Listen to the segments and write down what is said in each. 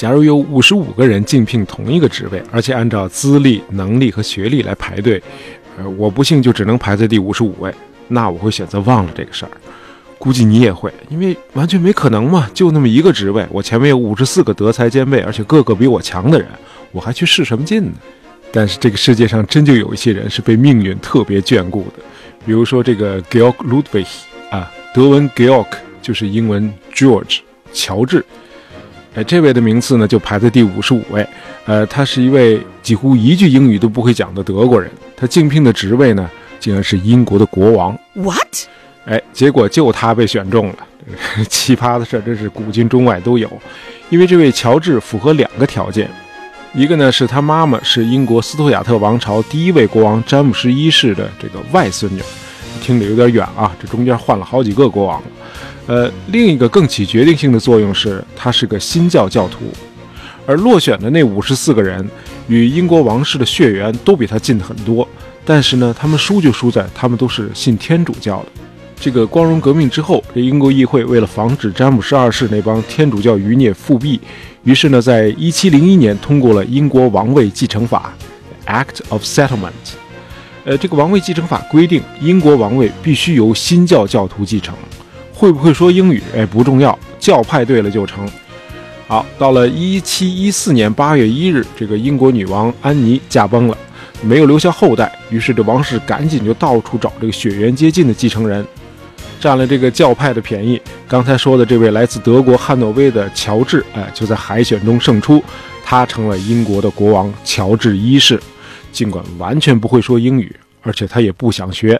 假如有五十五个人竞聘同一个职位，而且按照资历、能力和学历来排队，呃，我不幸就只能排在第五十五位，那我会选择忘了这个事儿。估计你也会，因为完全没可能嘛，就那么一个职位，我前面有五十四个德才兼备，而且个个比我强的人，我还去试什么劲呢？但是这个世界上真就有一些人是被命运特别眷顾的，比如说这个 Georg Ludwig 啊，德文 Georg 就是英文 George 乔治，哎，这位的名次呢就排在第五十五位，呃，他是一位几乎一句英语都不会讲的德国人，他竞聘的职位呢竟然是英国的国王。What？哎，结果就他被选中了，奇葩的事真是古今中外都有。因为这位乔治符合两个条件，一个呢是他妈妈是英国斯图亚特王朝第一位国王詹姆斯一世的这个外孙女，听着有点远啊，这中间换了好几个国王。呃，另一个更起决定性的作用是，他是个新教教徒，而落选的那五十四个人与英国王室的血缘都比他近很多，但是呢，他们输就输在他们都是信天主教的。这个光荣革命之后，这英国议会为了防止詹姆士二世那帮天主教余孽复辟，于是呢，在一七零一年通过了英国王位继承法 （Act of Settlement）。呃，这个王位继承法规定，英国王位必须由新教教徒继承。会不会说英语？哎，不重要，教派对了就成。好，到了一七一四年八月一日，这个英国女王安妮驾崩了，没有留下后代，于是这王室赶紧就到处找这个血缘接近的继承人。占了这个教派的便宜。刚才说的这位来自德国汉诺威的乔治，哎，就在海选中胜出，他成了英国的国王乔治一世。尽管完全不会说英语，而且他也不想学。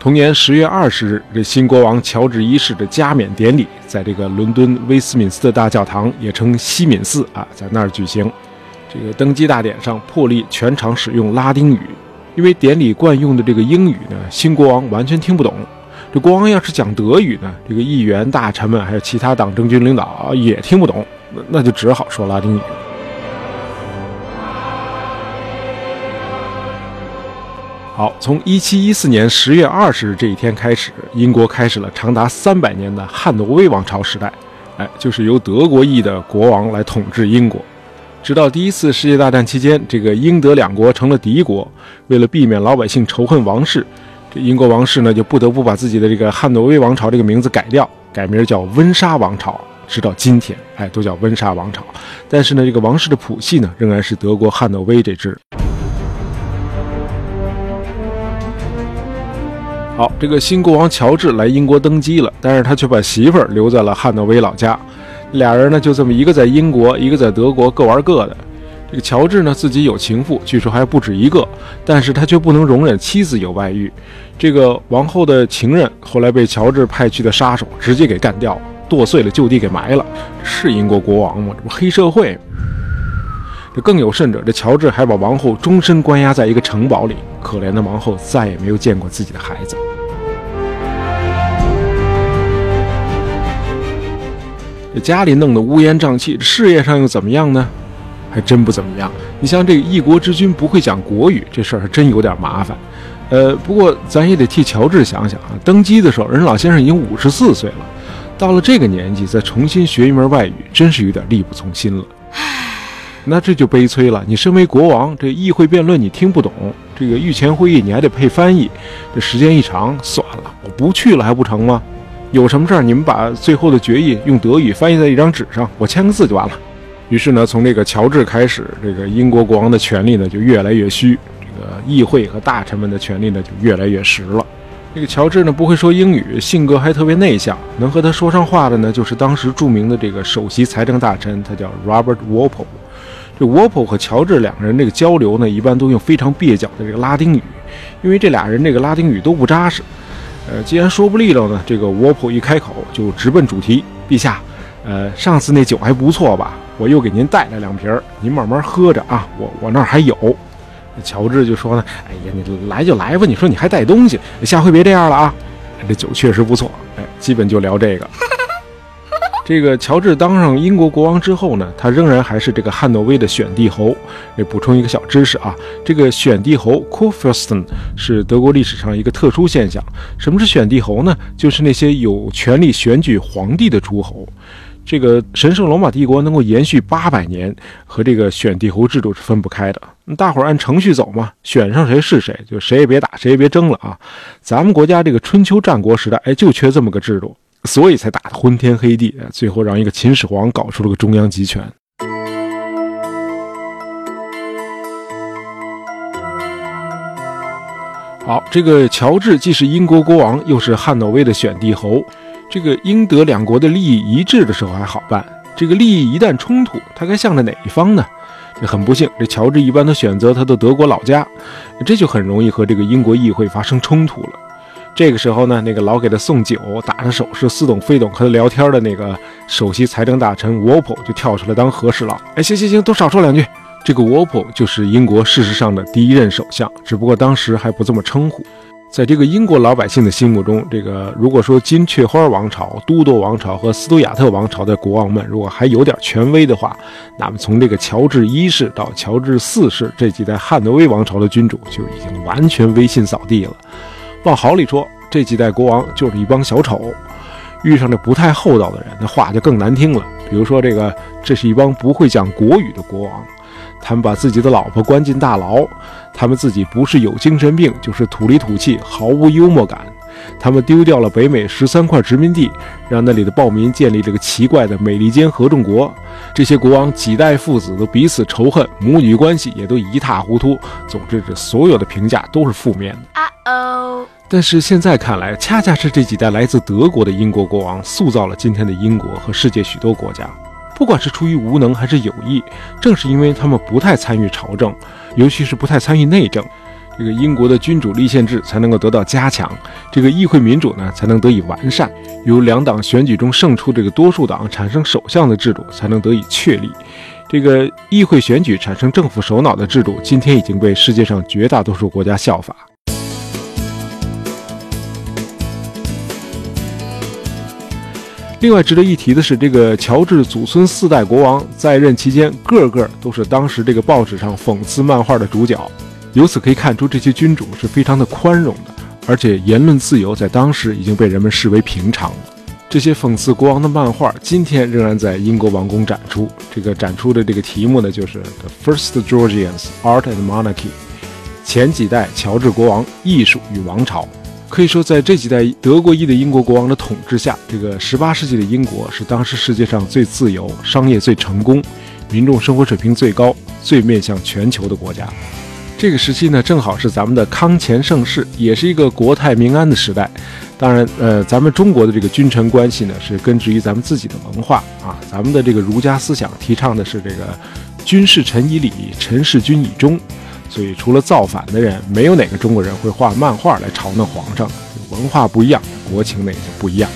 同年十月二十日，这新国王乔治一世的加冕典礼在这个伦敦威斯敏斯特大教堂，也称西敏寺啊，在那儿举行。这个登基大典上，破例全场使用拉丁语，因为典礼惯用的这个英语呢，新国王完全听不懂。这国王要是讲德语呢，这个议员、大臣们还有其他党政军领导也听不懂，那那就只好说拉丁语。好，从一七一四年十月二十日这一天开始，英国开始了长达三百年的汉诺威王朝时代，哎，就是由德国裔的国王来统治英国。直到第一次世界大战期间，这个英德两国成了敌国。为了避免老百姓仇恨王室，这英国王室呢就不得不把自己的这个汉诺威王朝这个名字改掉，改名叫温莎王朝。直到今天，哎，都叫温莎王朝。但是呢，这个王室的谱系呢仍然是德国汉诺威这支。好，这个新国王乔治来英国登基了，但是他却把媳妇儿留在了汉诺威老家。俩人呢，就这么一个在英国，一个在德国，各玩各的。这个乔治呢，自己有情妇，据说还不止一个，但是他却不能容忍妻子有外遇。这个王后的情人后来被乔治派去的杀手直接给干掉了，剁碎了就地给埋了。是英国国王吗？这不黑社会？这更有甚者，这乔治还把王后终身关押在一个城堡里，可怜的王后再也没有见过自己的孩子。这家里弄得乌烟瘴气，事业上又怎么样呢？还真不怎么样。你像这个一国之君不会讲国语，这事儿还真有点麻烦。呃，不过咱也得替乔治想想啊。登基的时候，人老先生已经五十四岁了，到了这个年纪再重新学一门外语，真是有点力不从心了。那这就悲催了。你身为国王，这议会辩论你听不懂，这个御前会议你还得配翻译，这时间一长，算了，我不去了还不成吗？有什么事儿，你们把最后的决议用德语翻译在一张纸上，我签个字就完了。于是呢，从这个乔治开始，这个英国国王的权力呢就越来越虚，这个议会和大臣们的权力呢就越来越实了。这个乔治呢不会说英语，性格还特别内向，能和他说上话的呢就是当时著名的这个首席财政大臣，他叫 Robert Walpole。这 Walpole 和乔治两个人这个交流呢，一般都用非常蹩脚的这个拉丁语，因为这俩人这个拉丁语都不扎实。呃，既然说不利落呢，这个沃普一开口就直奔主题。陛下，呃，上次那酒还不错吧？我又给您带了两瓶，您慢慢喝着啊。我我那儿还有。乔治就说呢，哎呀，你来就来吧。你说你还带东西，下回别这样了啊。这酒确实不错，哎，基本就聊这个。这个乔治当上英国国王之后呢，他仍然还是这个汉诺威的选帝侯。补充一个小知识啊，这个选帝侯 Kurfürsten 是德国历史上一个特殊现象。什么是选帝侯呢？就是那些有权利选举皇帝的诸侯。这个神圣罗马帝国能够延续八百年，和这个选帝侯制度是分不开的。大伙儿按程序走嘛，选上谁是谁，就谁也别打，谁也别争了啊。咱们国家这个春秋战国时代，哎，就缺这么个制度。所以才打得昏天黑地，最后让一个秦始皇搞出了个中央集权。好，这个乔治既是英国国王，又是汉诺威的选帝侯。这个英德两国的利益一致的时候还好办，这个利益一旦冲突，他该向着哪一方呢？这很不幸，这乔治一般都选择他的德国老家，这就很容易和这个英国议会发生冲突了。这个时候呢，那个老给他送酒、打着手势、似懂非懂和他聊天的那个首席财政大臣 w o p p 就跳出来当和事佬。哎，行行行，都少说两句。这个 w o p p 就是英国事实上的第一任首相，只不过当时还不这么称呼。在这个英国老百姓的心目中，这个如果说金雀花王朝、都铎王朝和斯图亚特王朝的国王们如果还有点权威的话，那么从这个乔治一世到乔治四世这几代汉诺威王朝的君主就已经完全威信扫地了。往好里说，这几代国王就是一帮小丑；遇上这不太厚道的人，那话就更难听了。比如说，这个这是一帮不会讲国语的国王，他们把自己的老婆关进大牢，他们自己不是有精神病，就是土里土气，毫无幽默感。他们丢掉了北美十三块殖民地，让那里的暴民建立这个奇怪的美利坚合众国。这些国王几代父子都彼此仇恨，母女关系也都一塌糊涂。总之，这所有的评价都是负面的。啊哦。但是现在看来，恰恰是这几代来自德国的英国国王，塑造了今天的英国和世界许多国家。不管是出于无能还是有意，正是因为他们不太参与朝政，尤其是不太参与内政。这个英国的君主立宪制才能够得到加强，这个议会民主呢才能得以完善，由两党选举中胜出这个多数党产生首相的制度才能得以确立。这个议会选举产生政府首脑的制度，今天已经被世界上绝大多数国家效法。另外值得一提的是，这个乔治祖孙四代国王在任期间，个个都是当时这个报纸上讽刺漫画的主角。由此可以看出，这些君主是非常的宽容的，而且言论自由在当时已经被人们视为平常了。这些讽刺国王的漫画，今天仍然在英国王宫展出。这个展出的这个题目呢，就是 The First Georgians: Art and Monarchy，前几代乔治国王艺术与王朝。可以说，在这几代德国裔的英国国王的统治下，这个18世纪的英国是当时世界上最自由、商业最成功、民众生活水平最高、最面向全球的国家。这个时期呢，正好是咱们的康乾盛世，也是一个国泰民安的时代。当然，呃，咱们中国的这个君臣关系呢，是根植于咱们自己的文化啊。咱们的这个儒家思想提倡的是这个“君事臣以礼，臣事君以忠”。所以，除了造反的人，没有哪个中国人会画漫画来嘲弄皇上。文化不一样，国情呢也就不一样。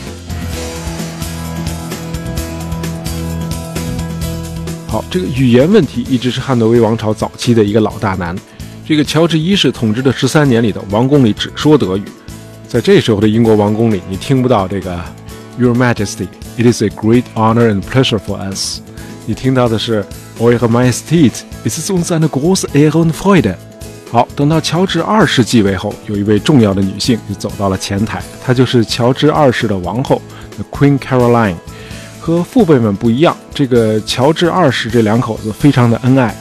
好，这个语言问题一直是汉诺威王朝早期的一个老大难。这个乔治一世统治的十三年里头，王宫里只说德语。在这时候的英国王宫里，你听不到这个 “Your Majesty, it is a great honor and pleasure for us”，你听到的是 “Eure Majestät, es ist uns eine große Ehre und Freude”。好，等到乔治二世继位后，有一位重要的女性就走到了前台，她就是乔治二世的王后，The，Queen Caroline。和父辈们不一样，这个乔治二世这两口子非常的恩爱。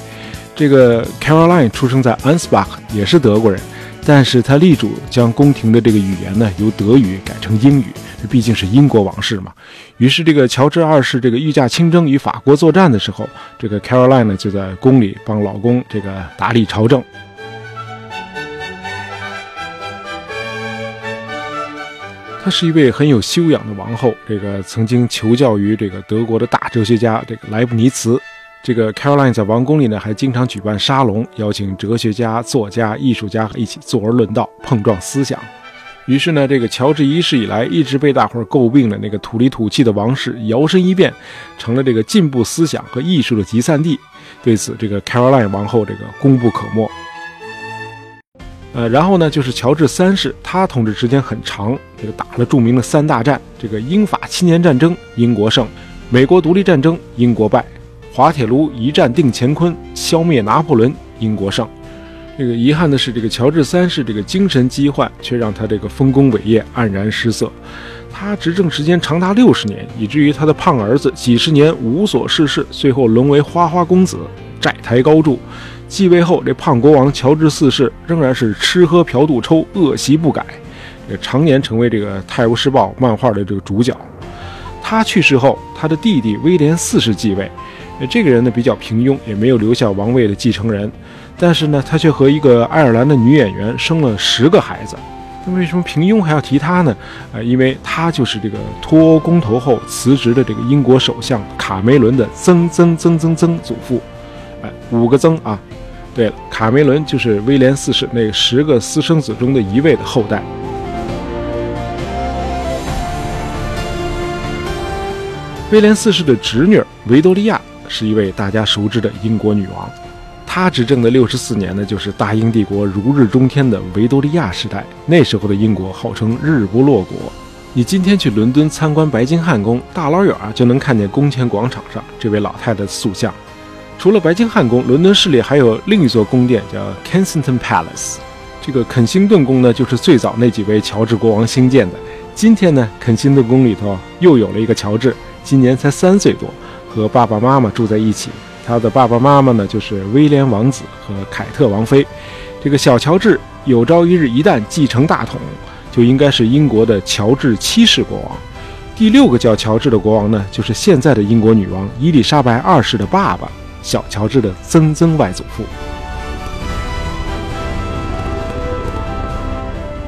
这个 Caroline 出生在 Ansbach，也是德国人，但是他力主将宫廷的这个语言呢由德语改成英语，毕竟是英国王室嘛。于是这个乔治二世这个御驾亲征与法国作战的时候，这个 Caroline 呢就在宫里帮老公这个打理朝政。她是一位很有修养的王后，这个曾经求教于这个德国的大哲学家这个莱布尼茨。这个 Caroline 在王宫里呢，还经常举办沙龙，邀请哲学家、作家、艺术家一起坐而论道，碰撞思想。于是呢，这个乔治一世以来一直被大伙儿诟病的那个土里土气的王室，摇身一变成了这个进步思想和艺术的集散地。对此，这个 Caroline 王后这个功不可没。呃，然后呢，就是乔治三世，他统治时间很长，这个打了著名的三大战，这个英法七年战争，英国胜。美国独立战争，英国败；滑铁卢一战定乾坤，消灭拿破仑，英国胜。这个遗憾的是，这个乔治三世这个精神疾患，却让他这个丰功伟业黯然失色。他执政时间长达六十年，以至于他的胖儿子几十年无所事事，最后沦为花花公子，债台高筑。继位后，这胖国王乔治四世仍然是吃喝嫖赌抽，恶习不改，也常年成为这个《泰晤士报》漫画的这个主角。他去世后，他的弟弟威廉四世继位。这个人呢比较平庸，也没有留下王位的继承人，但是呢，他却和一个爱尔兰的女演员生了十个孩子。那为什么平庸还要提他呢？呃，因为他就是这个脱欧公投后辞职的这个英国首相卡梅伦的曾曾曾曾曾祖父。哎，五个曾啊！对了，卡梅伦就是威廉四世那十个私生子中的一位的后代。威廉四世的侄女维多利亚是一位大家熟知的英国女王。她执政的六十四年呢，就是大英帝国如日中天的维多利亚时代。那时候的英国号称日不落国。你今天去伦敦参观白金汉宫，大老远啊就能看见宫前广场上这位老太太的塑像。除了白金汉宫，伦敦市里还有另一座宫殿叫 Kensington Palace。这个肯辛顿宫呢，就是最早那几位乔治国王兴建的。今天呢，肯辛顿宫里头又有了一个乔治，今年才三岁多，和爸爸妈妈住在一起。他的爸爸妈妈呢，就是威廉王子和凯特王妃。这个小乔治有朝一日一旦继承大统，就应该是英国的乔治七世国王。第六个叫乔治的国王呢，就是现在的英国女王伊丽莎白二世的爸爸，小乔治的曾曾外祖父。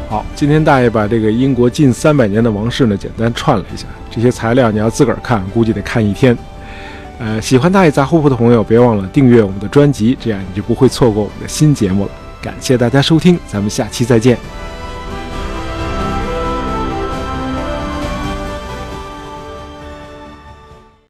好，今天大爷把这个英国近三百年的王室呢，简单串了一下。这些材料你要自个儿看，估计得看一天。呃，喜欢大爷杂货铺的朋友，别忘了订阅我们的专辑，这样你就不会错过我们的新节目了。感谢大家收听，咱们下期再见。